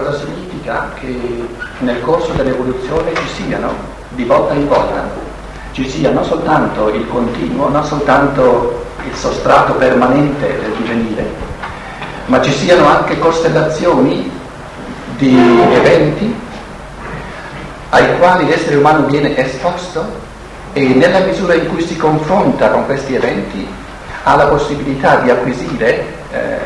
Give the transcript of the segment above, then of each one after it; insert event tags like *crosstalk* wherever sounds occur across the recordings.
cosa significa? Che nel corso dell'evoluzione ci siano, di volta in volta, ci sia non soltanto il continuo, non soltanto il sostrato permanente del divenire, ma ci siano anche costellazioni di eventi ai quali l'essere umano viene esposto e nella misura in cui si confronta con questi eventi ha la possibilità di acquisire eh,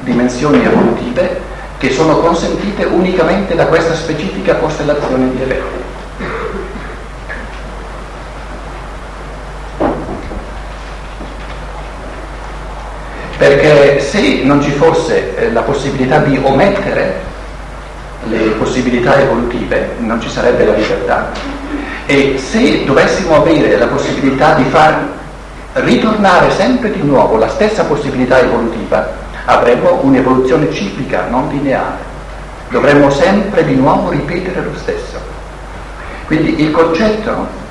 dimensioni evolutive che sono consentite unicamente da questa specifica costellazione di eventi. Perché se non ci fosse eh, la possibilità di omettere le possibilità evolutive non ci sarebbe la libertà e se dovessimo avere la possibilità di far ritornare sempre di nuovo la stessa possibilità evolutiva, avremmo un'evoluzione ciclica, non lineare. Dovremmo sempre di nuovo ripetere lo stesso. Quindi il concetto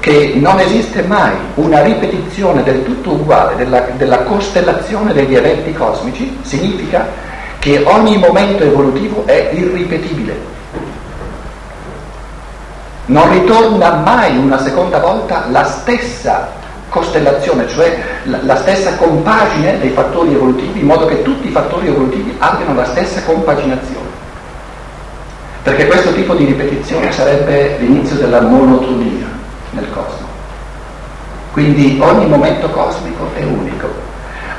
che non esiste mai una ripetizione del tutto uguale della, della costellazione degli eventi cosmici significa che ogni momento evolutivo è irripetibile. Non ritorna mai una seconda volta la stessa costellazione, cioè la, la stessa compagine dei fattori evolutivi, in modo che tutti i fattori evolutivi abbiano la stessa compaginazione. Perché questo tipo di ripetizione sarebbe l'inizio della monotonia nel cosmo. Quindi ogni momento cosmico è unico,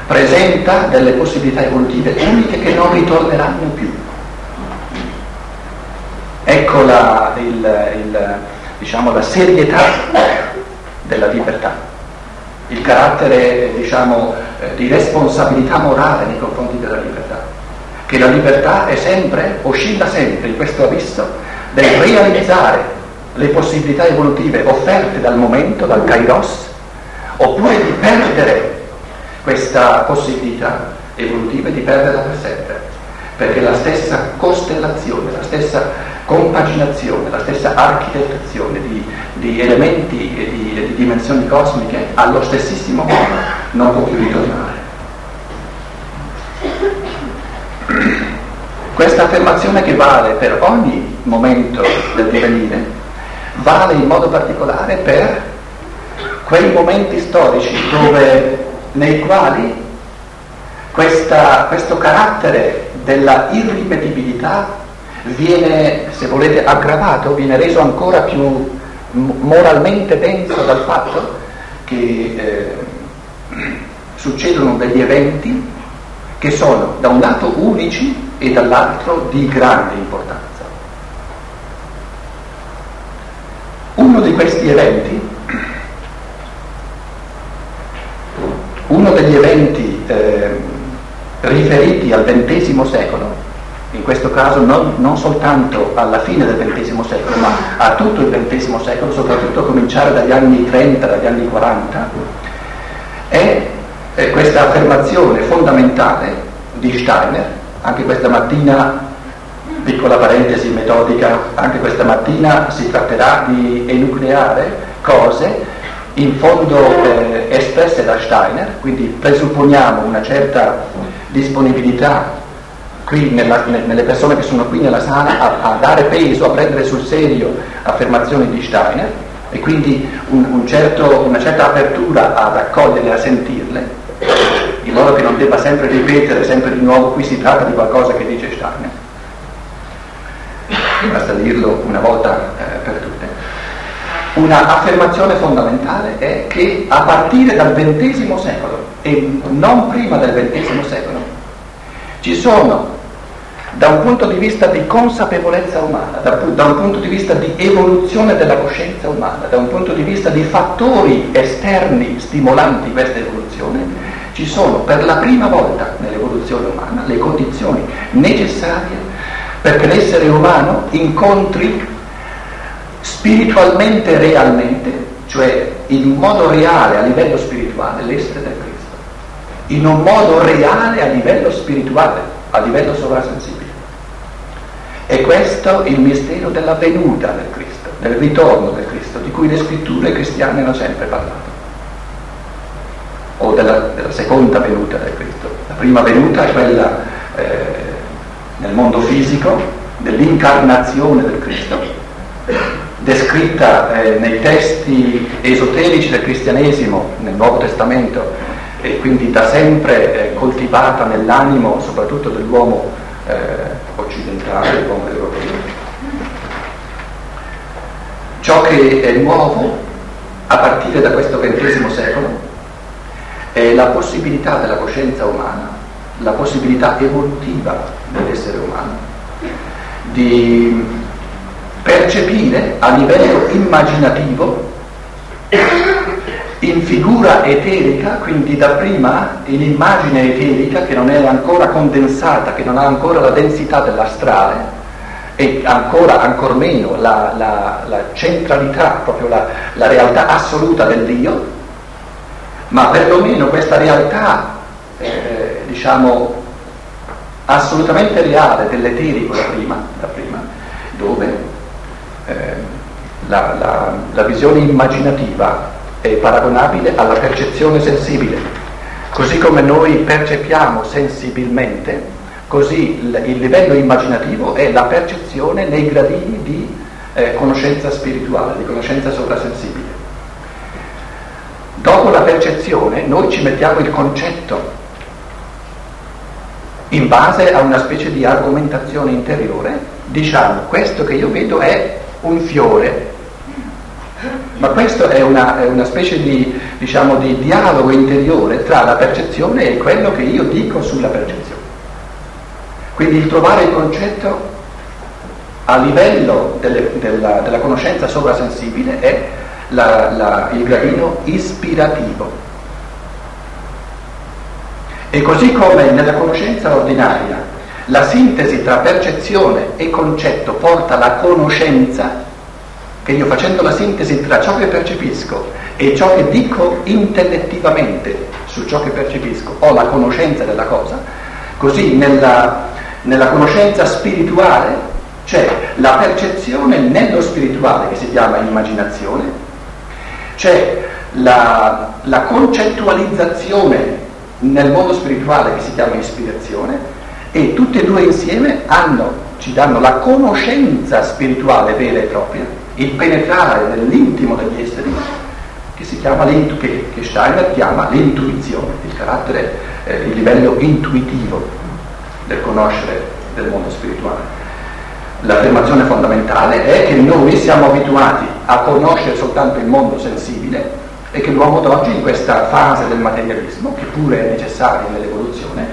presenta delle possibilità evolutive uniche che non ritorneranno più. Ecco la, il, il, diciamo, la serietà della libertà il carattere diciamo, eh, di responsabilità morale nei confronti della libertà, che la libertà è sempre, oscilla sempre in questo abisso del realizzare le possibilità evolutive offerte dal momento, dal kairos, oppure di perdere questa possibilità evolutiva e di perderla per sempre, perché la stessa costellazione, la stessa compaginazione, la stessa architettazione di, di elementi e di, di, dimensioni cosmiche allo stessissimo modo non può più ritornare. Questa affermazione che vale per ogni momento del divenire, vale in modo particolare per quei momenti storici dove, nei quali questa, questo carattere della irripetibilità viene, se volete, aggravato, viene reso ancora più moralmente denso dal fatto che eh, succedono degli eventi che sono da un lato unici e dall'altro di grande importanza. Uno di questi eventi, uno degli eventi eh, riferiti al XX secolo, in questo caso non, non, soltanto alla fine del XX secolo, ma a tutto il XX secolo, soprattutto a cominciare dagli anni 30, dagli anni 40, è, è questa affermazione fondamentale di Steiner, anche questa mattina, piccola parentesi metodica, anche questa mattina si tratterà di enucleare cose in fondo eh, espresse da Steiner, quindi presupponiamo una certa disponibilità qui nella, nelle persone che sono qui nella sala a, a, dare peso, a prendere sul serio affermazioni di Steiner e quindi un, un certo, una certa apertura ad accogliere e a sentirle, in modo che non debba sempre ripetere sempre di nuovo qui si tratta di qualcosa che dice Steiner. Basta dirlo una volta eh, per tutte. Una affermazione fondamentale è che a partire dal XX secolo e non prima del XX secolo ci sono da un punto di vista di consapevolezza umana, da, da, un punto di vista di evoluzione della coscienza umana, da un punto di vista di fattori esterni stimolanti questa evoluzione, ci sono per la prima volta nell'evoluzione umana le condizioni necessarie perché l'essere umano incontri spiritualmente realmente, cioè in modo reale a livello spirituale, l'essere del Cristo, in un modo reale a livello spirituale, a livello sovrasensibile. E questo è il mistero della venuta del Cristo, del ritorno del Cristo, di cui le scritture cristiane hanno sempre parlato. O della, della seconda venuta del Cristo. La prima venuta è quella eh, nel mondo fisico, dell'incarnazione del Cristo, descritta eh, nei testi esoterici del cristianesimo, nel Nuovo Testamento, e quindi da sempre eh, coltivata nell'animo soprattutto dell'uomo eh, occidentale, dell'uomo europeo. Ciò che è nuovo a partire da questo XX secolo è la possibilità della coscienza umana, la possibilità evolutiva dell'essere umano di percepire a livello immaginativo in figura eterica, quindi dapprima in immagine eterica che non è ancora condensata, che non ha ancora la densità dell'astrale e ancora, ancor meno la, la, la centralità, proprio la, la realtà assoluta del Dio, ma perlomeno questa realtà, eh, diciamo, assolutamente reale dell'eterico da prima, da prima dove eh, la, visione immaginativa è paragonabile alla percezione sensibile. Così come noi percepiamo sensibilmente, così il, livello immaginativo è la percezione nei gradini di eh, conoscenza spirituale, di conoscenza sovrasensibile. Dopo la percezione noi ci mettiamo il concetto in base a una specie di argomentazione interiore, diciamo questo che io vedo è un fiore, ma questo è una, è una specie di, diciamo, di dialogo interiore tra la percezione e quello che io dico sulla percezione. Quindi il trovare il concetto a livello delle, della, della, conoscenza sovrasensibile è la, la, il gradino ispirativo. E così come nella conoscenza ordinaria la sintesi tra percezione e concetto porta alla conoscenza, che io facendo la sintesi tra ciò che percepisco e ciò che dico intellettivamente su ciò che percepisco ho la conoscenza della cosa, così nella, nella conoscenza spirituale c'è la percezione nello spirituale che si chiama immaginazione, c'è la, la concettualizzazione nel mondo spirituale che si chiama ispirazione e tutte e due insieme hanno, ci danno la conoscenza spirituale vera e propria il penetrare nell'intimo degli esseri che, chiama che, che Steiner chiama l'intuizione, il carattere, eh, il livello intuitivo del conoscere del mondo spirituale. L'affermazione fondamentale è che noi siamo abituati a conoscere soltanto il mondo sensibile e che l'uomo d'oggi in questa fase del materialismo, che pure è necessaria nell'evoluzione,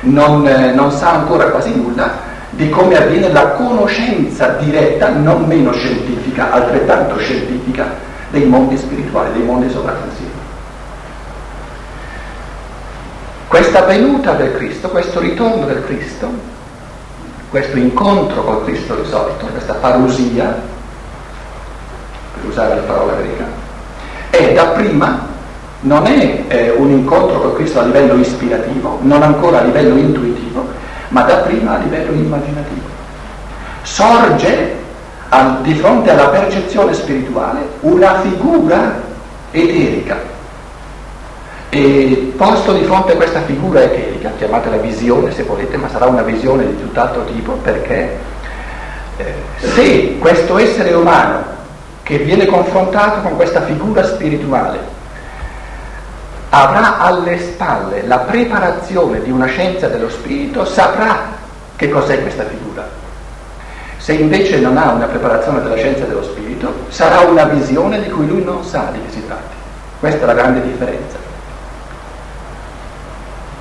non, eh, non sa ancora quasi nulla di come avviene la conoscenza diretta, non meno scientifica, altrettanto scientifica, dei mondi spirituali, dei mondi sovrasensibili. Questa venuta del Cristo, questo ritorno del Cristo, questo incontro col Cristo risorto, questa parusia, per usare la parola greca, è dapprima, non è eh, un incontro col Cristo a livello ispirativo, non ancora a livello intuitivo, ma dapprima a livello immaginativo. Sorge al, di fronte alla percezione spirituale una figura eterica. E posto di fronte a questa figura eterica, chiamatela visione se volete, ma sarà una visione di tutt'altro tipo perché eh, se questo essere umano che viene confrontato con questa figura spirituale avrà alle spalle la preparazione di una scienza dello spirito, saprà che cos'è questa figura. Se invece non ha una preparazione della scienza dello spirito, sarà una visione di cui lui non sa di che si tratti. Questa è la grande differenza.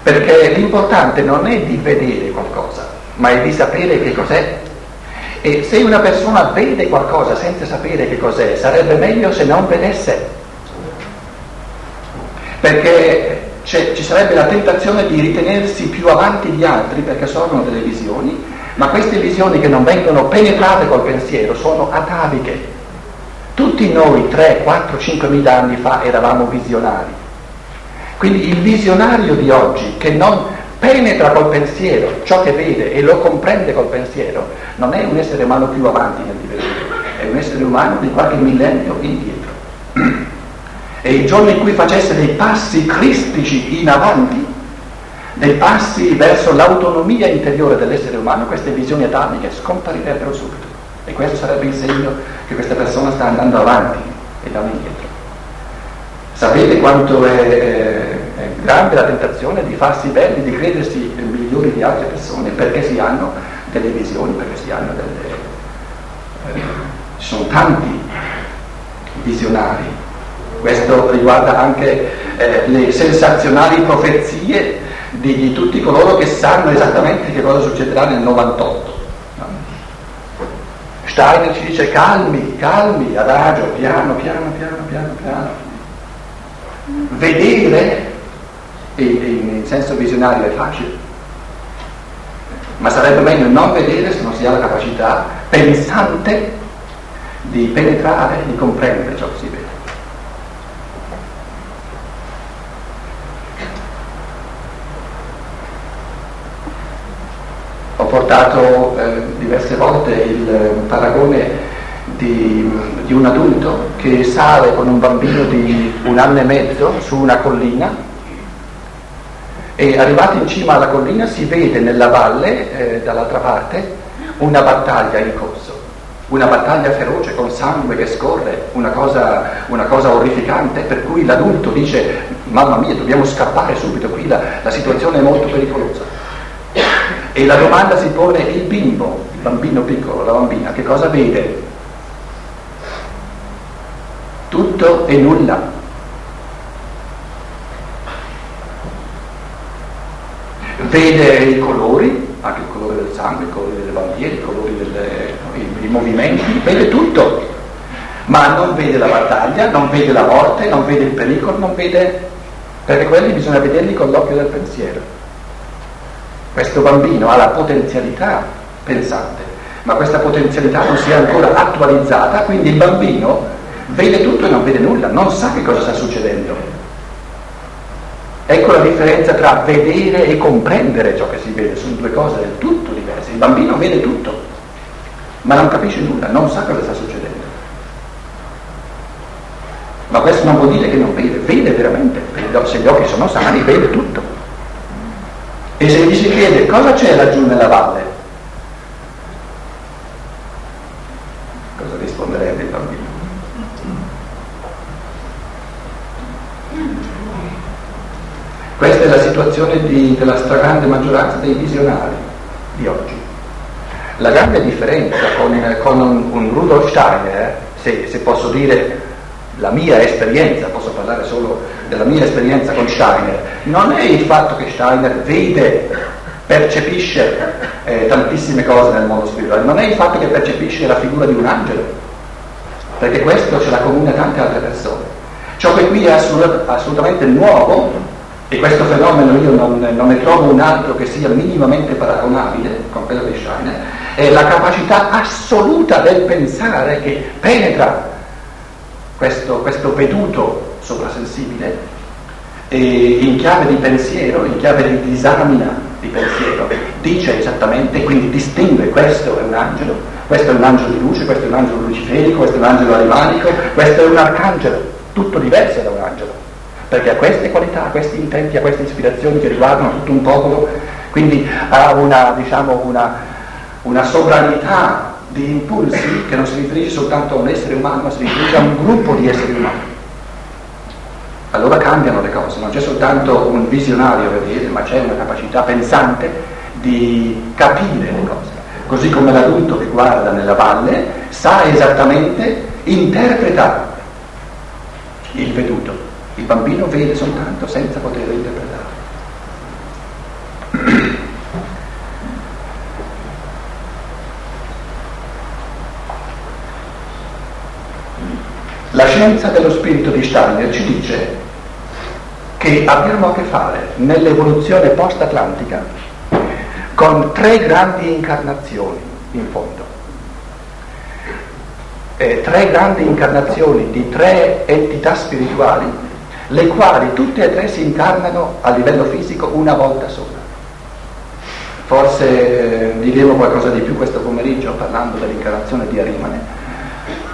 Perché l'importante non è di vedere qualcosa, ma è di sapere che cos'è. E se una persona vede qualcosa senza sapere che cos'è, sarebbe meglio se non vedesse perché ci sarebbe la tentazione di ritenersi più avanti di altri perché sono delle visioni, ma queste visioni che non vengono penetrate col pensiero sono ataviche. Tutti noi 3, 4, 5 mila anni fa eravamo visionari. Quindi il visionario di oggi che non penetra col pensiero ciò che vede e lo comprende col pensiero, non è un essere umano più avanti nel divenire, è un essere umano di qualche millennio indietro *clears throat* e il giorno in cui facesse dei passi cristici in avanti, dei passi verso l'autonomia interiore dell'essere umano, queste visioni atomiche scomparirebbero subito. E questo sarebbe il segno che questa persona sta andando avanti e non indietro. Sapete quanto è, è, è, grande la tentazione di farsi belli, di credersi migliori di altre persone perché si hanno delle visioni, perché si hanno delle... Eh, ci sono tanti visionari. Questo riguarda anche eh, le sensazionali profezie di, di, tutti coloro che sanno esattamente che cosa succederà nel 98. Steiner ci dice calmi, calmi, adagio, piano, piano, piano, piano, piano vedere in senso visionario è facile, ma sarebbe meglio non vedere se non si ha la capacità pensante di penetrare, di comprendere ciò che si vede. Ho portato eh, diverse volte il eh, paragone di, di, un adulto che sale con un bambino di un anno e mezzo su una collina e arrivati in cima alla collina si vede nella valle, eh, dall'altra parte, una battaglia in corso, una battaglia feroce con sangue che scorre, una cosa, una cosa orrificante, per cui l'adulto dice mamma mia dobbiamo scappare subito, qui la, la situazione è molto pericolosa. E la domanda si pone il bimbo, il bambino piccolo, la bambina, che cosa vede? tutto e nulla. Vede i colori, anche il colore del sangue, i colori delle bandiere, i colori dei movimenti, vede tutto, ma non vede la battaglia, non vede la morte, non vede il pericolo, non vede, perché quelli bisogna vederli con l'occhio del pensiero. Questo bambino ha la potenzialità pensante, ma questa potenzialità non si è ancora attualizzata, quindi il bambino vede tutto e non vede nulla, non sa che cosa sta succedendo. Ecco la differenza tra vedere e comprendere ciò che si vede, sono due cose del tutto diverse. Il bambino vede tutto, ma non capisce nulla, non sa cosa sta succedendo. Ma questo non vuol dire che non vede, vede veramente, se gli occhi sono sani, vede tutto. E se gli si chiede cosa c'è laggiù nella valle, Questa è la situazione di, della stragrande maggioranza dei visionari di oggi. La grande differenza con, con un, un, Rudolf Steiner, se, se posso dire la mia esperienza, posso parlare solo della mia esperienza con Steiner, non è il fatto che Steiner vede, percepisce eh, tantissime cose nel mondo spirituale, non è il fatto che percepisce la figura di un angelo, perché questo ce l'ha comune a tante altre persone. Ciò che qui è assolut- assolutamente nuovo e questo fenomeno io non, non, ne trovo un altro che sia minimamente paragonabile con quello di Steiner, è la capacità assoluta del pensare che penetra questo, questo veduto soprasensibile in chiave di pensiero, in chiave di disamina di pensiero, dice esattamente, quindi distingue questo è un angelo, questo è un angelo di luce, questo è un angelo luciferico, questo è un angelo arimanico, questo è un arcangelo, tutto diverso da un angelo perché ha queste qualità, ha questi intenti, ha queste ispirazioni che riguardano tutto un popolo, quindi ha una, diciamo, una, una sovranità di impulsi che non si riferisce soltanto a un essere umano, ma si riferisce a un gruppo di esseri umani. Allora cambiano le cose, non c'è soltanto un visionario a vedere, ma c'è una capacità pensante di capire le cose. Così come l'adulto che guarda nella valle sa esattamente interpretare il veduto. Il bambino vede soltanto senza poter interpretare. La scienza dello spirito di Steiner ci dice che abbiamo a che fare nell'evoluzione post-atlantica con tre grandi incarnazioni in fondo. Eh, tre grandi incarnazioni di tre entità spirituali le quali tutte e tre si incarnano a livello fisico una volta sola. Forse eh, diremo qualcosa di più questo pomeriggio parlando dell'incarnazione di Arimane.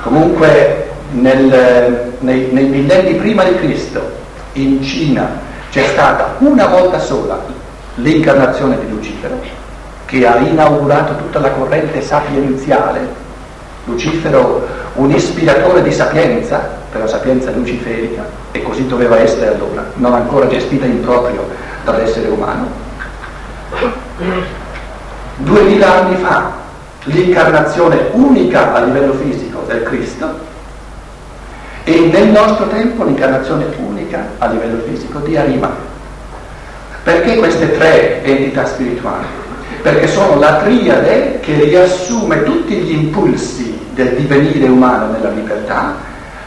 Comunque nel, nei, nei millenni prima di Cristo in Cina c'è stata una volta sola l'incarnazione di Lucifero, che ha inaugurato tutta la corrente sapienziale. Lucifero, un ispiratore di sapienza, per la sapienza luciferica, e così doveva essere allora, non ancora gestita in proprio dall'essere umano. Duemila anni fa, l'incarnazione unica a livello fisico del Cristo e nel nostro tempo l'incarnazione unica a livello fisico di Arima. Perché queste tre entità spirituali? Perché sono la triade che riassume tutti gli impulsi del divenire umano nella libertà,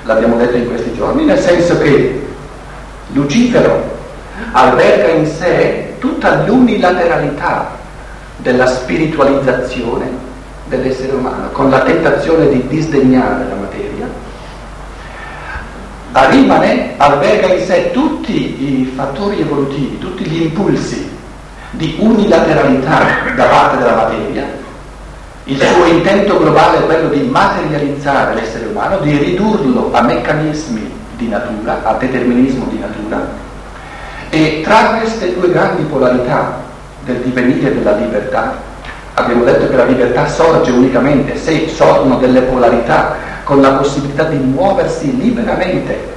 l'abbiamo detto in questi giorni, nel senso che Lucifero alberga in sé tutta l'unilateralità della spiritualizzazione dell'essere umano, con la tentazione di disdegnare la materia, Arimane alberga in sé tutti i fattori evolutivi, tutti gli impulsi di unilateralità da parte della materia. Il suo intento globale è quello di materializzare l'essere umano, di ridurlo a meccanismi di natura, a determinismo di natura. E tra queste due grandi polarità del divenire della libertà, abbiamo detto che la libertà sorge unicamente se sorgono delle polarità con la possibilità di muoversi liberamente.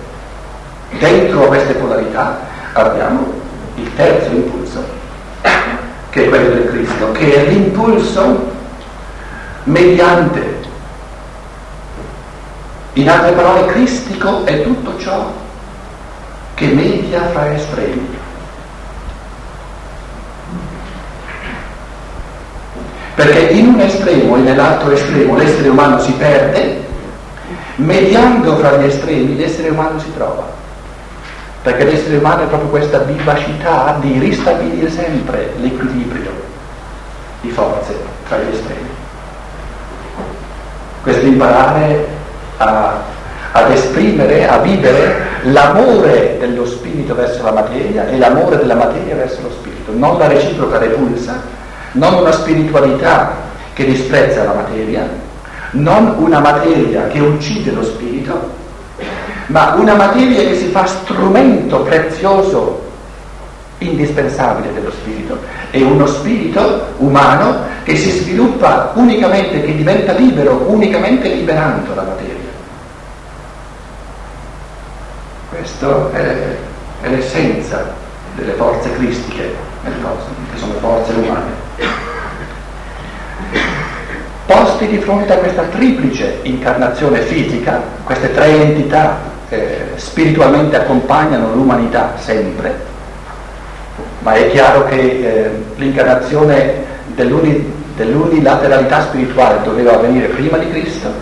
Dentro queste polarità abbiamo il terzo impulso, che è quello del Cristo, che è l'impulso mediante. In altre parole, cristico è tutto ciò che media fra estremi. Perché in un estremo e nell'altro estremo l'essere umano si perde mediando fra gli estremi l'essere umano si trova. Perché l'essere umano è proprio questa vivacità di ristabilire sempre l'equilibrio di forze tra gli estremi. Questo imparare a, ad esprimere, a vivere l'amore dello spirito verso la materia e l'amore della materia verso lo spirito, non la reciproca repulsa, non una spiritualità che disprezza la materia, non una materia che uccide lo spirito, ma una materia che si fa strumento prezioso, indispensabile dello spirito, e uno spirito umano che si sviluppa unicamente, che diventa libero unicamente liberando la materia. Questa è, è l'essenza delle forze cristiche, che sono forze umane posti di fronte a questa triplice incarnazione fisica, queste tre entità eh, spiritualmente accompagnano l'umanità sempre, ma è chiaro che eh, l'incarnazione dell'uni, dell'unilateralità spirituale doveva avvenire prima di Cristo,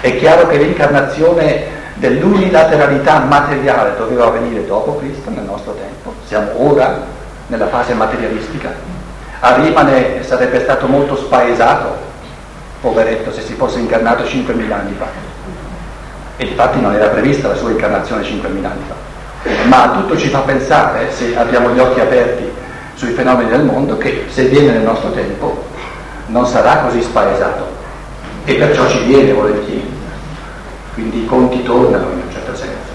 è chiaro che l'incarnazione dell'unilateralità materiale doveva avvenire dopo Cristo nel nostro tempo, siamo ora nella fase materialistica. A Rimane sarebbe stato molto spaesato poveretto, se si fosse incarnato 5.000 anni fa. E infatti non era prevista la sua incarnazione 5.000 anni fa. Ma tutto ci fa pensare, se abbiamo gli occhi aperti sui fenomeni del mondo, che se viene nel nostro tempo non sarà così spaesato. E perciò ci viene volentieri. Quindi i conti tornano in un certo senso.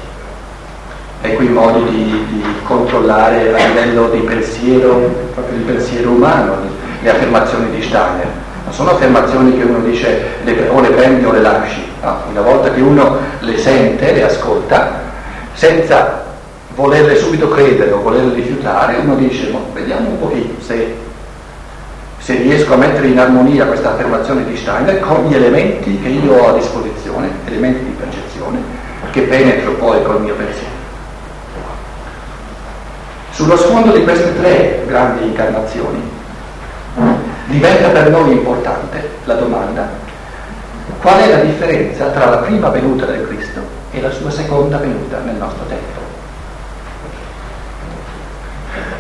Ecco i modi di, di controllare a livello di pensiero, proprio di pensiero umano, le affermazioni di Steiner non sono affermazioni che uno dice le, o le prendi o le lasci, no? una volta che uno le sente, le ascolta, senza volerle subito credere o volerle rifiutare, uno dice no, vediamo un pochino se, se riesco a mettere in armonia questa affermazione di Steiner con gli elementi che io ho a disposizione, elementi di percezione, che penetro poi col mio pensiero. Sullo sfondo di queste tre grandi incarnazioni, diventa per noi importante la domanda qual è la differenza tra la prima venuta del Cristo e la sua seconda venuta nel nostro tempo.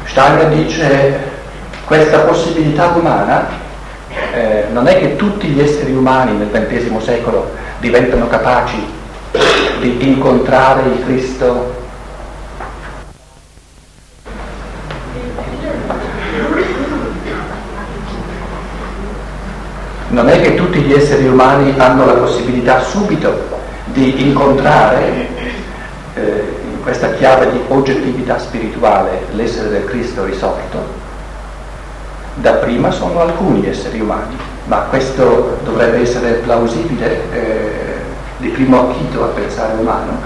Steiner dice questa possibilità umana eh, non è che tutti gli esseri umani nel XX secolo diventano capaci di incontrare il Cristo non è che tutti gli esseri umani hanno la possibilità subito di incontrare eh, in questa chiave di oggettività spirituale l'essere del Cristo risorto, Dapprima sono alcuni esseri umani, ma questo dovrebbe essere plausibile eh, di primo acchito a pensare umano,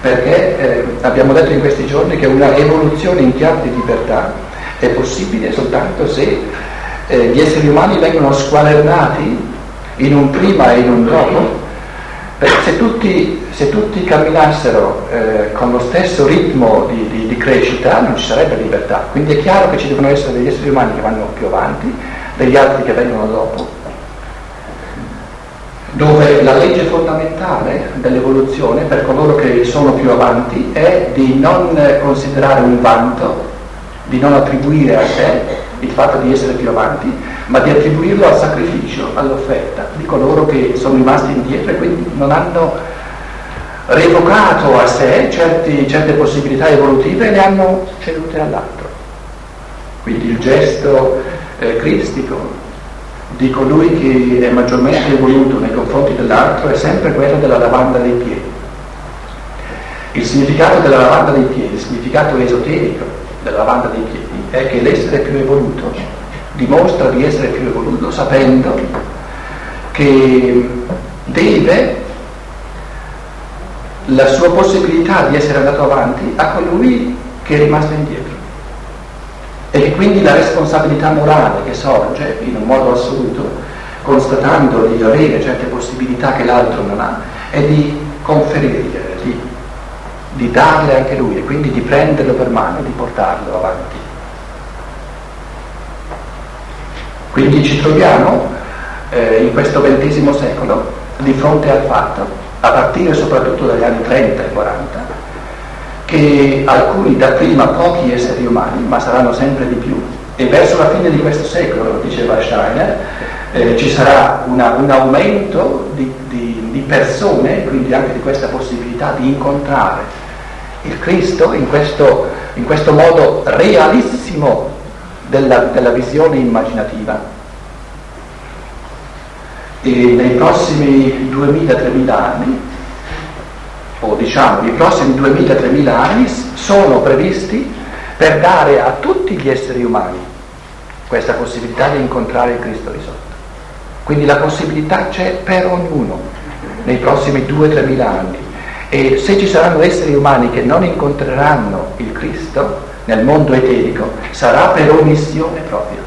perché eh, abbiamo detto in questi giorni che una evoluzione in chiave di libertà è possibile soltanto se eh, gli esseri umani vengono squadernati in un prima e in un dopo, perché se tutti, se tutti camminassero eh, con lo stesso ritmo di, di, di, crescita non ci sarebbe libertà, quindi è chiaro che ci devono essere degli esseri umani che vanno più avanti, degli altri che vengono dopo, dove la legge fondamentale dell'evoluzione per coloro che sono più avanti è di non considerare un vanto, di non attribuire a sé il fatto di essere più avanti, ma di attribuirlo al sacrificio, all'offerta di coloro che sono rimasti indietro e quindi non hanno revocato a sé certi, certe possibilità evolutive e le hanno cedute all'altro. Quindi il gesto eh, cristico di colui che è maggiormente evoluto nei confronti dell'altro è sempre quello della lavanda dei piedi. Il significato della lavanda dei piedi, il significato esoterico della lavanda dei piedi, è che l'essere più evoluto dimostra di essere più evoluto sapendo che deve la sua possibilità di essere andato avanti a colui che è rimasto indietro e che quindi la responsabilità morale che sorge in un modo assoluto constatando di avere certe possibilità che l'altro non ha è di conferire, di, di darle anche lui e quindi di prenderlo per mano e di portarlo avanti. Quindi ci troviamo eh, in questo XX secolo di fronte al fatto, a partire soprattutto dagli anni 30 e 40, che alcuni dapprima pochi esseri umani, ma saranno sempre di più, e verso la fine di questo secolo, diceva Steiner, eh, ci sarà una, un aumento di, di, di, persone, quindi anche di questa possibilità di incontrare il Cristo in questo, in questo modo realissimo della, della visione immaginativa. E nei prossimi 2000-3000 anni, o diciamo i prossimi 2000-3000 anni, sono previsti per dare a tutti gli esseri umani questa possibilità di incontrare il Cristo risorto. Quindi la possibilità c'è per ognuno nei prossimi 2-3 anni. E se ci saranno esseri umani che non incontreranno il Cristo, nel mondo eterico sarà per omissione propria,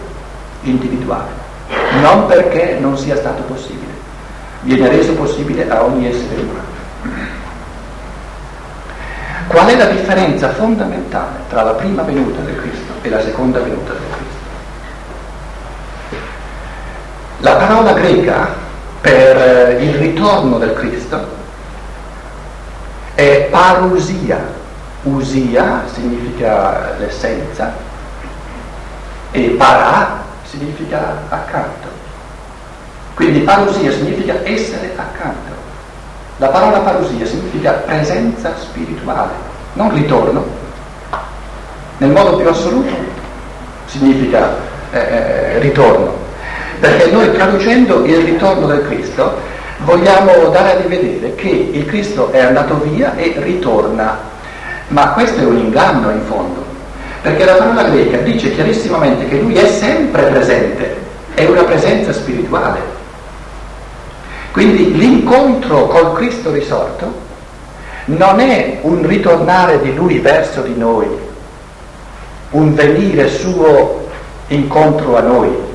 individuale, non perché non sia stato possibile, viene reso possibile a ogni essere umano. Qual è la differenza fondamentale tra la prima venuta del Cristo e la seconda venuta del Cristo? La parola greca per il ritorno del Cristo è parusia, usia significa l'essenza e para significa accanto. Quindi parusia significa essere accanto. La parola parusia significa presenza spirituale, non ritorno. Nel modo più assoluto significa eh, eh ritorno. Perché noi traducendo il ritorno del Cristo vogliamo dare a rivedere che il Cristo è andato via e ritorna ma questo è un inganno in fondo, perché la parola greca dice chiarissimamente che lui è sempre presente, è una presenza spirituale. Quindi l'incontro col Cristo risorto non è un ritornare di lui verso di noi, un venire suo incontro a noi.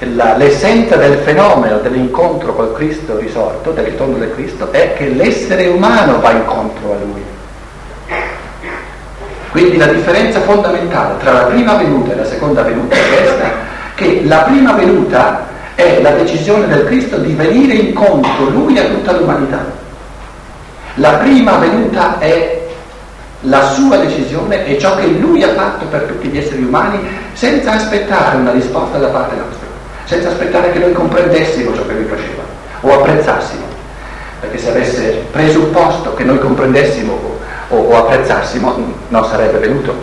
La, l'essenza del fenomeno dell'incontro col Cristo risorto, del ritorno del Cristo, è che l'essere umano va incontro a lui. Quindi la differenza fondamentale tra la prima venuta e la seconda venuta è questa, che la prima venuta è la decisione del Cristo di venire incontro lui a tutta l'umanità. La prima venuta è la sua decisione e ciò che lui ha fatto per tutti gli esseri umani senza aspettare una risposta da parte nostra, senza aspettare che noi comprendessimo ciò che lui faceva o apprezzassimo. Perché se avesse presupposto che noi comprendessimo o, o apprezzassimo non sarebbe venuto,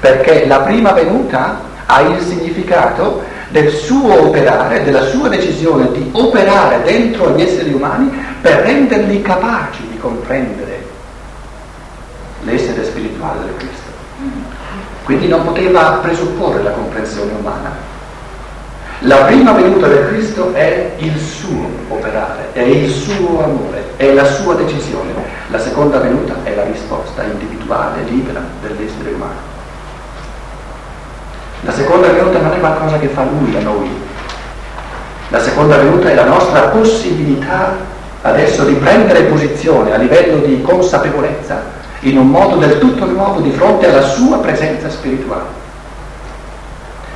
perché la prima venuta ha il significato del suo operare, della sua decisione di operare dentro gli esseri umani per renderli capaci di comprendere l'essere spirituale del Cristo. Quindi non poteva presupporre la comprensione umana, La prima venuta del Cristo è il suo operare, è il suo amore, è la sua decisione. La seconda venuta è la risposta individuale, libera dell'essere umano. La seconda venuta non è qualcosa che fa lui a noi. La seconda venuta è la nostra possibilità adesso di prendere posizione a livello di consapevolezza in un modo del tutto nuovo di fronte alla sua presenza spirituale.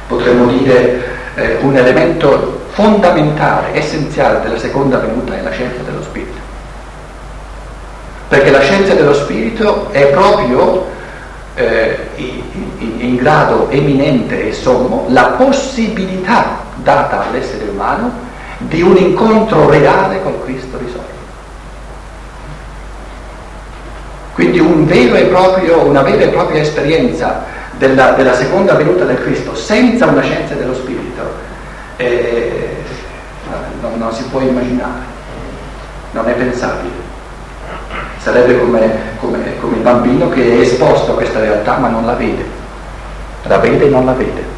Potremmo dire eh, un elemento fondamentale, essenziale della seconda venuta è la scienza dello spirito. Perché la scienza dello spirito è proprio eh, in, in grado eminente e sommo la possibilità data all'essere umano di un incontro reale col Cristo risorto. Quindi un proprio, una vera e propria esperienza della, della, seconda venuta del Cristo senza una scienza dello Spirito eh, non, non si può immaginare, non è pensabile. Sarebbe come, come, come il bambino che è esposto a questa realtà ma non la vede, la vede e non la vede.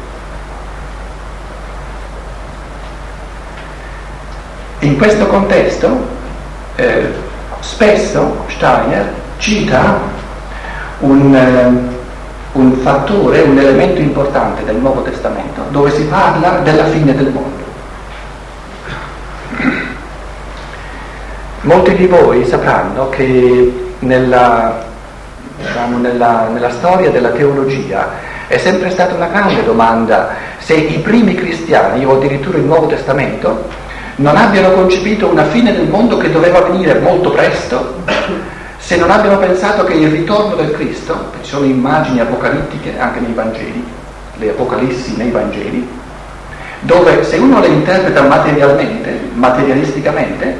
In questo contesto eh, spesso Steiner cita un, eh, un fattore, un elemento importante del Nuovo Testamento dove si parla della fine del mondo. Molti di voi sapranno che nella, diciamo, nella, nella storia della teologia è sempre stata una grande domanda se i primi cristiani o addirittura il Nuovo Testamento non abbiano concepito una fine del mondo che doveva venire molto presto se non abbiano pensato che il ritorno del Cristo, ci sono immagini apocalittiche anche nei Vangeli, le apocalissi nei Vangeli, dove se uno le interpreta materialmente, materialisticamente,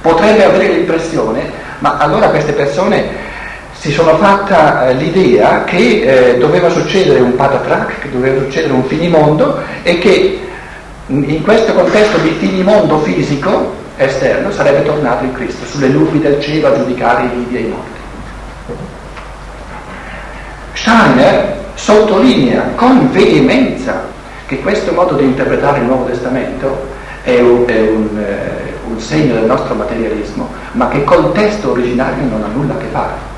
potrebbe avere l'impressione, ma allora queste persone si sono fatta eh, l'idea che eh, doveva succedere un patatrac, che doveva succedere un finimondo e che in questo contesto di finimondo fisico esterno sarebbe tornato in Cristo, sulle nubi del cielo a giudicare i vivi e i morti. Steiner sottolinea con veemenza che questo modo di interpretare il Nuovo Testamento è un, è un, eh, un segno del nostro materialismo, ma che col testo originario non ha nulla a che fare.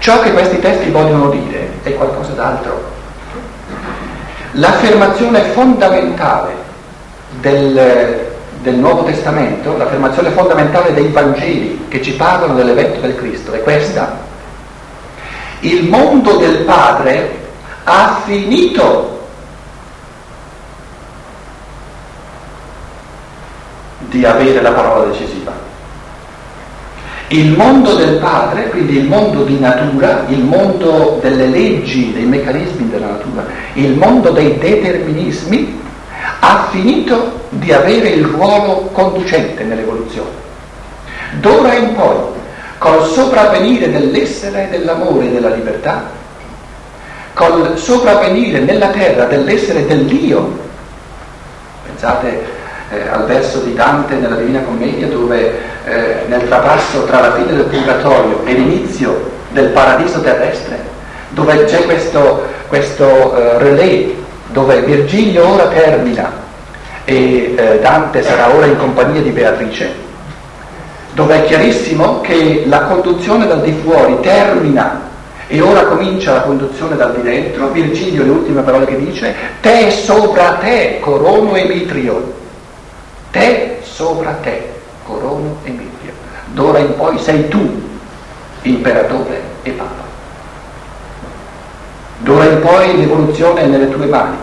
Ciò che questi testi vogliono dire è qualcosa d'altro. L'affermazione fondamentale del, del Nuovo Testamento, l'affermazione fondamentale dei Vangeli che ci parlano dell'evento del Cristo è questa. Il mondo del Padre ha finito di avere la parola decisiva. Il mondo del padre, quindi il mondo di natura, il mondo delle leggi, dei meccanismi della natura, il mondo dei determinismi, ha finito di avere il ruolo conducente nell'evoluzione. D'ora in poi, col sopravvenire dell'essere dell'amore e della libertà, col sopravvenire nella terra dell'essere dell'io, pensate eh, al verso di Dante nella Divina Commedia dove eh, nel trapasso tra la fine del purgatorio e l'inizio del paradiso terrestre, dove c'è questo, questo eh, relay, dove Virgilio ora termina e eh, Dante sarà ora in compagnia di Beatrice, dove è chiarissimo che la conduzione dal di fuori termina e ora comincia la conduzione dal di dentro, Virgilio le ultime parole che dice, te sopra te, corono e mitrio, te sopra te, corono e mitrio. D'ora in poi sei tu, imperatore e papa. D'ora in poi l'evoluzione è nelle tue mani,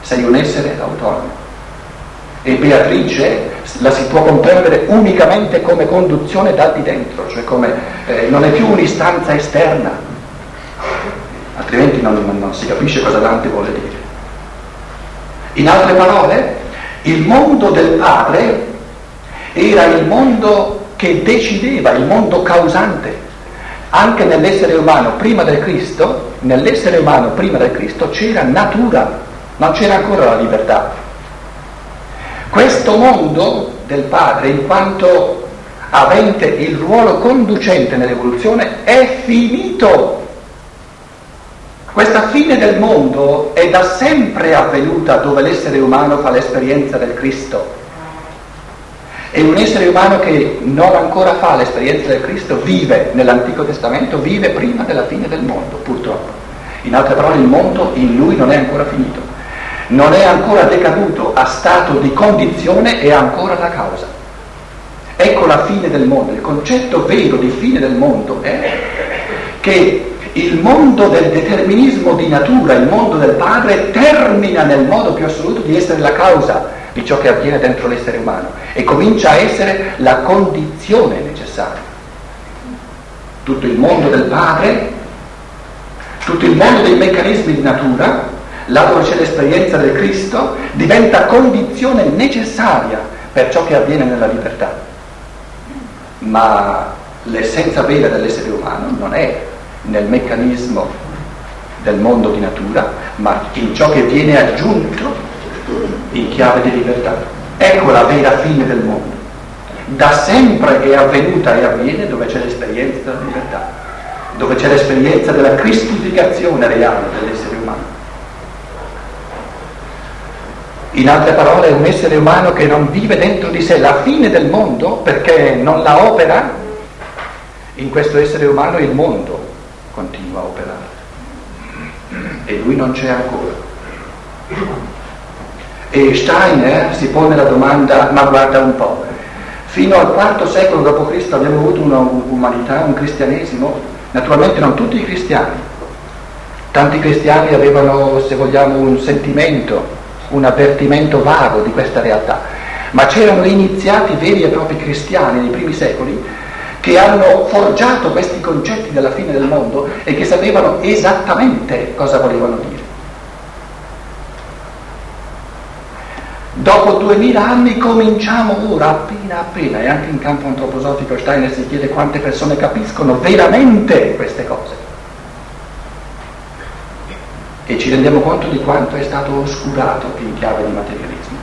sei un essere autonomo. E Beatrice la si può comprendere unicamente come conduzione da di dentro, cioè come eh, non è più un'istanza esterna, altrimenti non, non si capisce cosa Dante vuole dire. In altre parole, il mondo del padre era il mondo che decideva, il mondo causante. Anche nell'essere umano prima del Cristo, nell'essere umano prima del Cristo c'era natura, non c'era ancora la libertà. Questo mondo del padre, in quanto avente il ruolo conducente nell'evoluzione, è finito. Questa fine del mondo è da sempre avvenuta dove l'essere umano fa l'esperienza del Cristo. E un essere umano che non ancora fa l'esperienza del Cristo vive nell'Antico Testamento, vive prima della fine del mondo, purtroppo. In altre parole, il mondo in lui non è ancora finito, non è ancora decaduto a stato di condizione e ancora la causa. Ecco la fine del mondo, il concetto vero di fine del mondo è che il mondo del determinismo di natura, il mondo del padre, termina nel modo più assoluto di essere la causa di ciò che avviene dentro l'essere umano e comincia a essere la condizione necessaria. Tutto il mondo del padre, tutto il mondo dei meccanismi di natura, là dove c'è l'esperienza del Cristo, diventa condizione necessaria per ciò che avviene nella libertà. Ma l'essenza vera dell'essere umano non è nel meccanismo del mondo di natura, ma in ciò che viene aggiunto in chiave di libertà. Ecco la vera fine del mondo. Da sempre è avvenuta e avviene dove c'è l'esperienza della libertà, dove c'è l'esperienza della cristificazione reale dell'essere umano. In altre parole un essere umano che non vive dentro di sé la fine del mondo perché non la opera in questo essere umano il mondo continua a operare. E lui non c'è ancora. E Steiner si pone la domanda, ma guarda un po', fino al IV secolo d.C. abbiamo avuto un'umanità, un cristianesimo, naturalmente non tutti i cristiani. Tanti cristiani avevano, se vogliamo, un sentimento, un avvertimento vago di questa realtà, ma c'erano iniziati veri e propri cristiani nei primi secoli che hanno forgiato questi concetti della fine del mondo e che sapevano esattamente cosa volevano dire. Dopo duemila anni cominciamo ora, appena appena, e anche in campo antroposofico Steiner si chiede quante persone capiscono veramente queste cose. E ci rendiamo conto di quanto è stato oscurato in chiave di materialismo.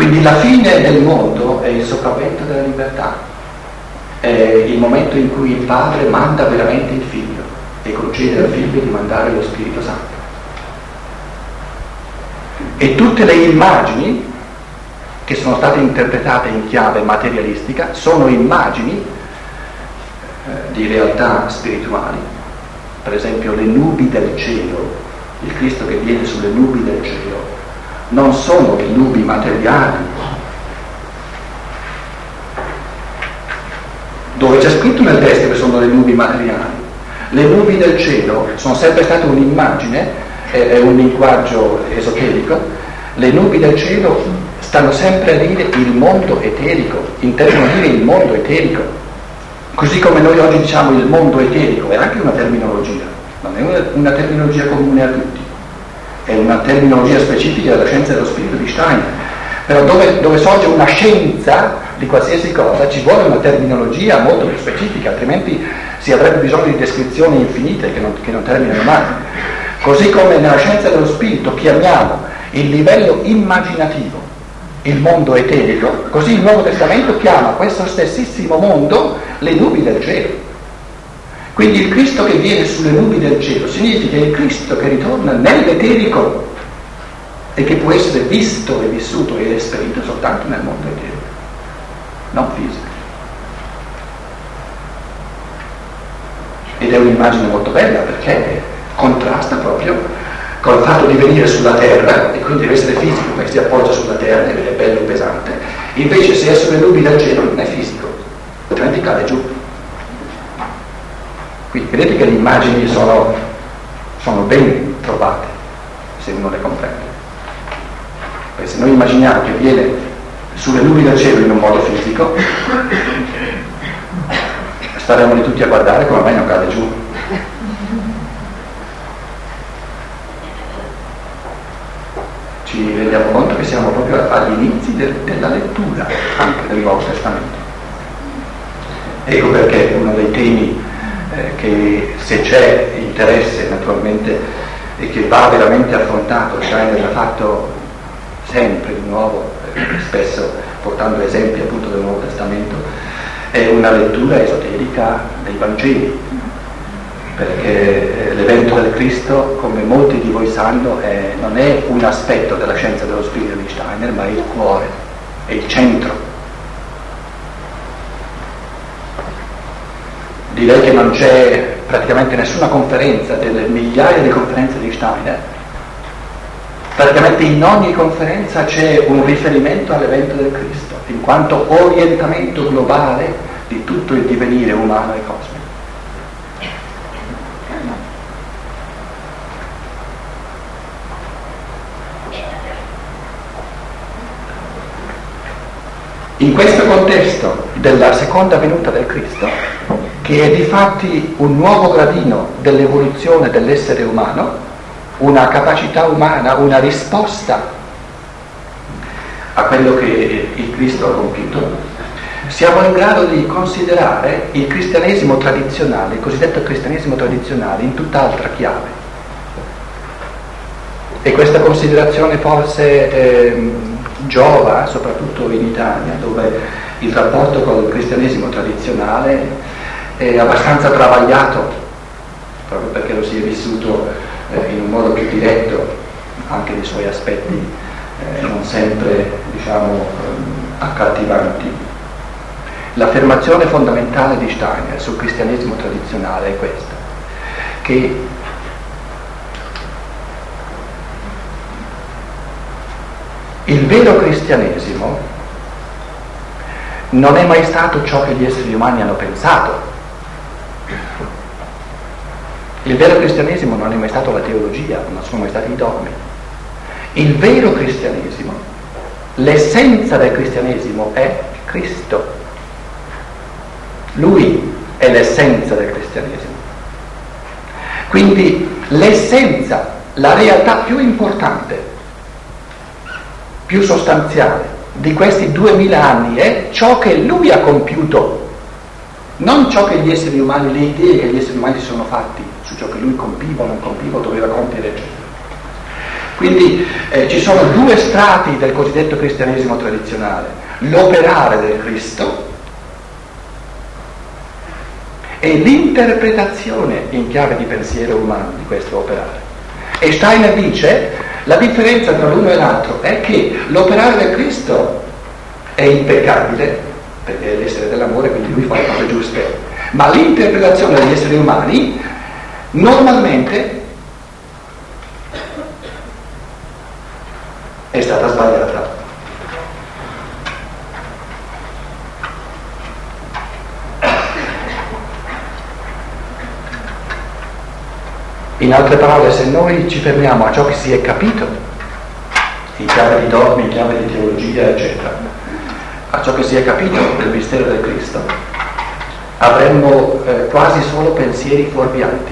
Quindi la fine del mondo è il sopravvento della libertà, è il momento in cui il padre manda veramente il figlio e concede al figlio di mandare lo Spirito Santo. E tutte le immagini che sono state interpretate in chiave materialistica sono immagini eh, di realtà spirituali, per esempio le nubi del cielo, il Cristo che viene sulle nubi del cielo non sono le nubi materiali, dove c'è scritto nel testo che sono le nubi materiali. Le nubi del cielo sono sempre state un'immagine, è, un linguaggio esoterico, le nubi del cielo stanno sempre a dire il mondo eterico, intendono dire il mondo eterico. Così come noi oggi diciamo il mondo eterico, è anche una terminologia, non è una, una terminologia comune a tutti è una terminologia specifica della scienza dello spirito di Stein, però dove, dove, sorge una scienza di qualsiasi cosa ci vuole una terminologia molto più specifica, altrimenti si avrebbe bisogno di descrizioni infinite che non, che non terminano mai. Così come nella scienza dello spirito chiamiamo il livello immaginativo il mondo eterico, così il Nuovo Testamento chiama questo stessissimo mondo le nubi del cielo. Quindi il Cristo che viene sulle nubi del cielo significa il Cristo che ritorna nell'eterico e che può essere visto e vissuto e esperito soltanto nel mondo eterico, non fisico. Ed è un'immagine molto bella perché contrasta proprio con il fatto di venire sulla terra e quindi deve essere fisico perché si appoggia sulla terra ed è bello e pesante. Invece se è sulle nubi del cielo non è fisico, altrimenti cade giù. Quindi vedete che le immagini sono, sono ben trovate, se uno le comprende. Perché se noi immaginiamo che viene sulle nubi del cielo in un modo fisico, staremo lì tutti a guardare come mai non cade giù. Ci rendiamo conto che siamo proprio agli inizi del, della lettura anche del Nuovo Testamento. Ecco perché uno dei temi eh, che se c'è interesse naturalmente e che va veramente affrontato, Steiner l'ha fatto sempre di nuovo, eh, spesso portando esempi appunto del Nuovo Testamento, è una lettura esoterica dei Vangeli, perché eh, l'evento del Cristo, come molti di voi sanno, è, non è un aspetto della scienza dello spirito di Steiner, ma è il cuore, è il centro. Direi che non c'è praticamente nessuna conferenza delle migliaia di conferenze di Steiner, praticamente in ogni conferenza c'è un riferimento all'evento del Cristo, in quanto orientamento globale di tutto il divenire umano e cosmico. In questo contesto della seconda venuta del Cristo, che è di fatti un nuovo gradino dell'evoluzione dell'essere umano, una capacità umana, una risposta a quello che il Cristo ha compiuto, siamo in grado di considerare il cristianesimo tradizionale, il cosiddetto cristianesimo tradizionale, in tutt'altra chiave. E questa considerazione forse eh, giova, soprattutto in Italia, dove il rapporto con il cristianesimo tradizionale è abbastanza travagliato, proprio perché lo si è vissuto eh, in un modo più diretto, anche dei suoi aspetti eh, non sempre diciamo, ehm, accattivanti. L'affermazione fondamentale di Steiner sul cristianesimo tradizionale è questa, che Il vero cristianesimo non è mai stato ciò che gli esseri umani hanno pensato. Il vero cristianesimo non è mai stato la teologia, non sono mai stati i dogmi. Il vero cristianesimo, l'essenza del cristianesimo è Cristo. Lui è l'essenza del cristianesimo. Quindi l'essenza, la realtà più importante più sostanziale di questi duemila anni è ciò che lui ha compiuto, non ciò che gli esseri umani, le idee che gli esseri umani si sono fatti su ciò che lui compiva o non compiva doveva compiere, eccetera. Quindi eh, ci sono due strati del cosiddetto cristianesimo tradizionale, l'operare del Cristo e l'interpretazione in chiave di pensiero umano di questo operare. E Steiner dice la differenza tra l'uno e l'altro è che l'operare del Cristo è impeccabile, perché è l'essere dell'amore, quindi lui fa le cose giuste, ma l'interpretazione degli esseri umani normalmente è stata sbagliata. In altre parole, se noi ci fermiamo a ciò che si è capito, in chiave di dogmi, in chiave di teologia, eccetera, a ciò che si è capito del mistero del Cristo, avremmo eh, quasi solo pensieri fuorvianti.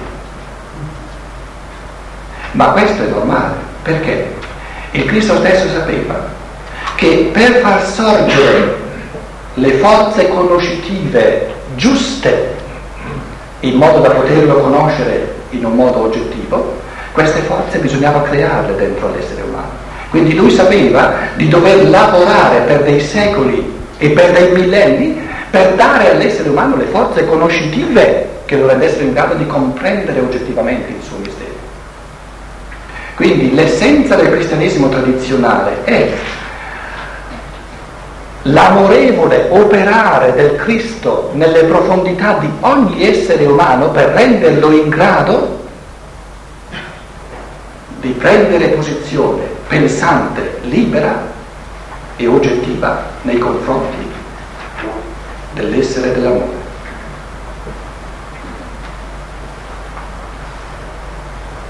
Ma questo è normale, perché il Cristo stesso sapeva che per far sorgere le forze conoscitive giuste in modo da poterlo conoscere in un modo oggettivo, queste forze bisognava crearle dentro l'essere umano. Quindi lui sapeva di dover lavorare per dei secoli e per dei millenni per dare all'essere umano le forze conoscitive che lo rendessero in grado di comprendere oggettivamente il suo mistero. Quindi l'essenza del cristianesimo tradizionale è l'amorevole operare del Cristo nelle profondità di ogni essere umano per renderlo in grado di prendere posizione pensante, libera e oggettiva nei confronti dell'essere dell'amore.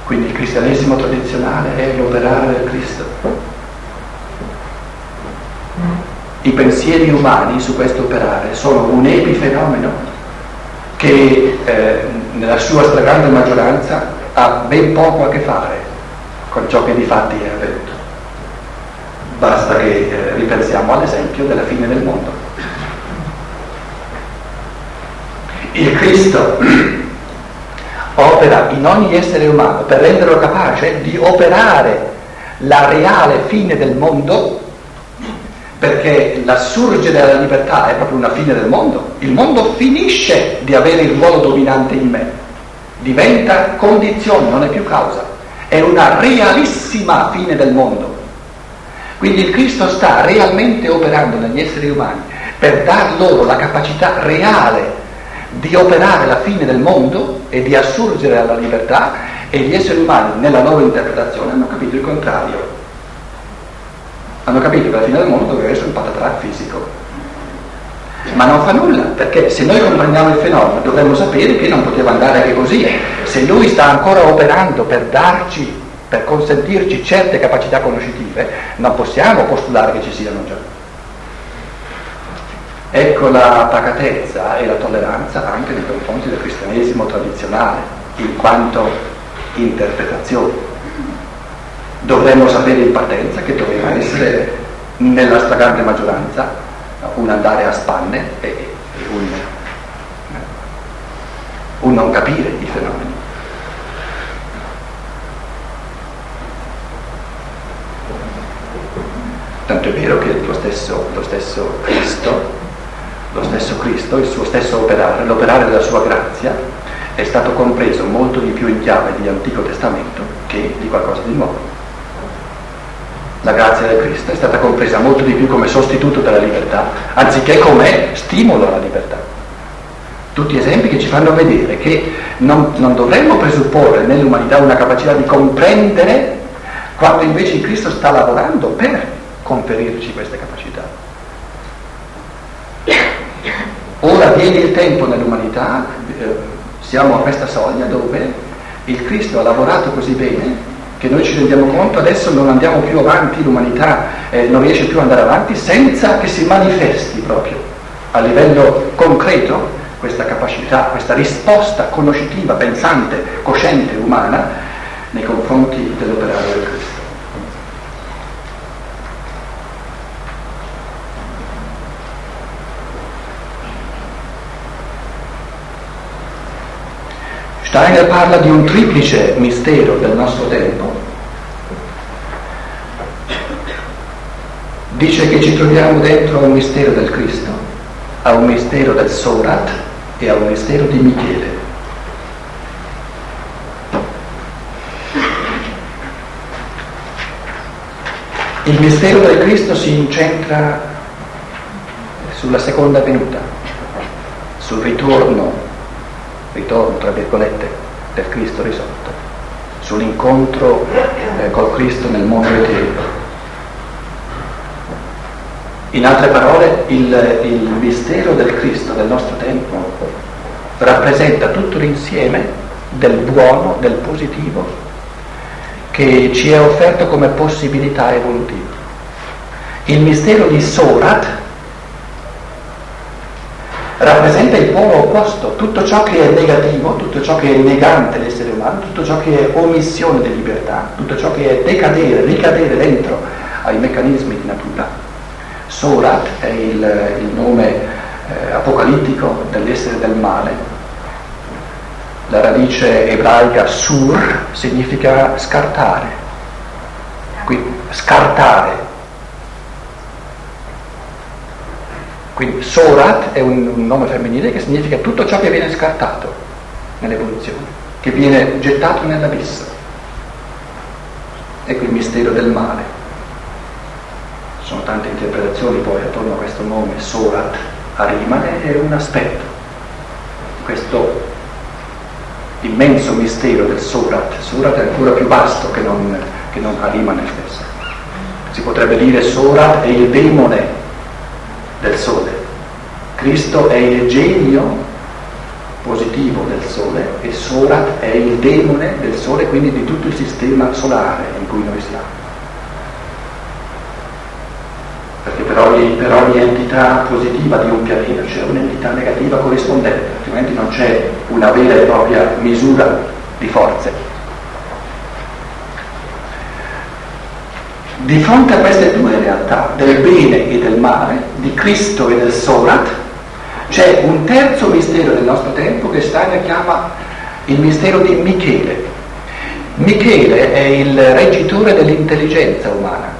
Quindi il cristianesimo tradizionale è l'operare del Cristo i pensieri umani su questo operare sono un epifenomeno che eh, nella sua stragrande maggioranza ha ben poco a che fare con ciò che di fatti è avvenuto. Basta che eh, ripensiamo all'esempio della fine del mondo. Il Cristo opera in ogni essere umano per renderlo capace di operare la reale fine del mondo perché la surge della libertà è proprio una fine del mondo. Il mondo finisce di avere il ruolo dominante in me. diventa condizione, non è più causa, è una realissima fine del mondo. Quindi il Cristo sta realmente operando negli esseri umani per dar loro la capacità reale di operare la fine del mondo e di assurgere alla libertà e gli esseri umani nella loro interpretazione hanno capito il contrario. Hanno capito che la fine del mondo doveva essere un patatrac fisico. Ma non fa nulla, perché se noi comprendiamo il fenomeno dovremmo sapere che non poteva andare anche così. Se lui sta ancora operando per darci, per consentirci certe capacità conoscitive, non possiamo postulare che ci siano già. Ecco la pacatezza e la tolleranza anche nei confronti del cristianesimo tradizionale, in quanto interpretazione. Dovremmo sapere in partenza che doveva essere nella stragrande maggioranza un andare a spanne e, un, un non capire i fenomeni. Tanto è vero che lo stesso, lo stesso Cristo, lo stesso Cristo, il suo stesso operare, l'operare della sua grazia, è stato compreso molto di più in chiave di Antico Testamento che di qualcosa di nuovo la grazia del Cristo è stata compresa molto di più come sostituto della libertà, anziché come stimolo alla libertà. Tutti esempi che ci fanno vedere che non, non dovremmo presupporre nell'umanità una capacità di comprendere quando invece il Cristo sta lavorando per conferirci queste capacità. Ora viene il tempo nell'umanità, eh, siamo a questa soglia dove il Cristo ha lavorato così bene che noi ci rendiamo conto adesso non andiamo più avanti, l'umanità eh, non riesce più ad andare avanti senza che si manifesti proprio a livello concreto questa capacità, questa risposta conoscitiva, pensante, cosciente, umana nei confronti dell'operario del Cristo. Steiner parla di un triplice mistero del nostro tempo. Dice che ci troviamo dentro a un mistero del Cristo, a un mistero del Sorat e a un mistero di Michele. Il mistero del Cristo si incentra sulla seconda venuta, sul ritorno ritorno, tra virgolette, del Cristo risorto, sull'incontro eh, col Cristo nel mondo eterno. In altre parole, il, il mistero del Cristo del nostro tempo rappresenta tutto l'insieme del buono, del positivo, che ci è offerto come possibilità evolutiva. Il mistero di Sorat, rappresenta il polo opposto, tutto ciò che è negativo, tutto ciò che è negante l'essere umano, tutto ciò che è omissione di libertà, tutto ciò che è decadere, ricadere dentro ai meccanismi di natura. Sorat è il, il nome eh, apocalittico dell'essere del male. La radice ebraica sur significa scartare. Quindi, scartare, Quindi Sorat è un, un nome femminile che significa tutto ciò che viene scartato nell'evoluzione, che viene gettato nell'abisso. Ecco il mistero del male. Ci sono tante interpretazioni poi attorno a questo nome, Sorat, Arimane, è un aspetto. Questo immenso mistero del Sorat. Sorat è ancora più vasto che non, che non Arimane stesso. Si potrebbe dire Sorat è il demone del Sole. Cristo è il genio positivo del Sole e Sorat è il demone del Sole, quindi di tutto il sistema solare in cui noi siamo. Perché per ogni, per ogni entità positiva di un pianeta c'è un'entità negativa corrispondente, altrimenti non c'è una vera e propria misura di forze. Di fronte a queste due realtà, del bene e del male, di Cristo e del Sorat, c'è un terzo mistero del nostro tempo che Steiner chiama il mistero di Michele. Michele è il reggitore dell'intelligenza umana.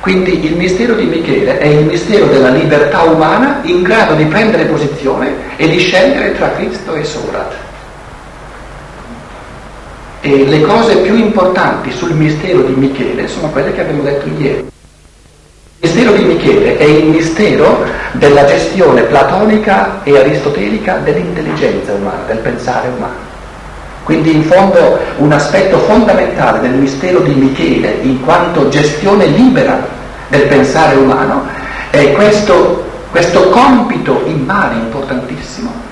Quindi il mistero di Michele è il mistero della libertà umana in grado di prendere posizione e di scegliere tra Cristo e Sorat. E le cose più importanti sul mistero di Michele sono quelle che abbiamo detto ieri. Il mistero di Michele è il mistero della gestione platonica e aristotelica dell'intelligenza umana, del pensare umano. Quindi in fondo un aspetto fondamentale del mistero di Michele in quanto gestione libera del pensare umano è questo, questo compito immane importantissimo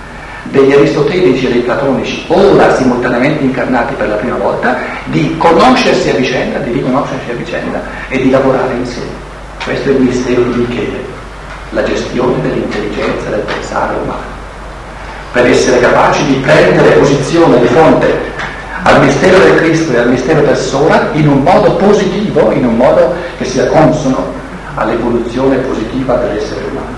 degli aristotelici e dei platonici, ora simultaneamente incarnati per la prima volta, di conoscersi a vicenda, di riconoscersi a vicenda e di lavorare insieme. Questo è il mistero di Michele, la gestione dell'intelligenza del pensare umano. Per essere capaci di prendere posizione di fronte al mistero del Cristo e al mistero persona in un modo positivo, in un modo che sia consono all'evoluzione positiva dell'essere umano.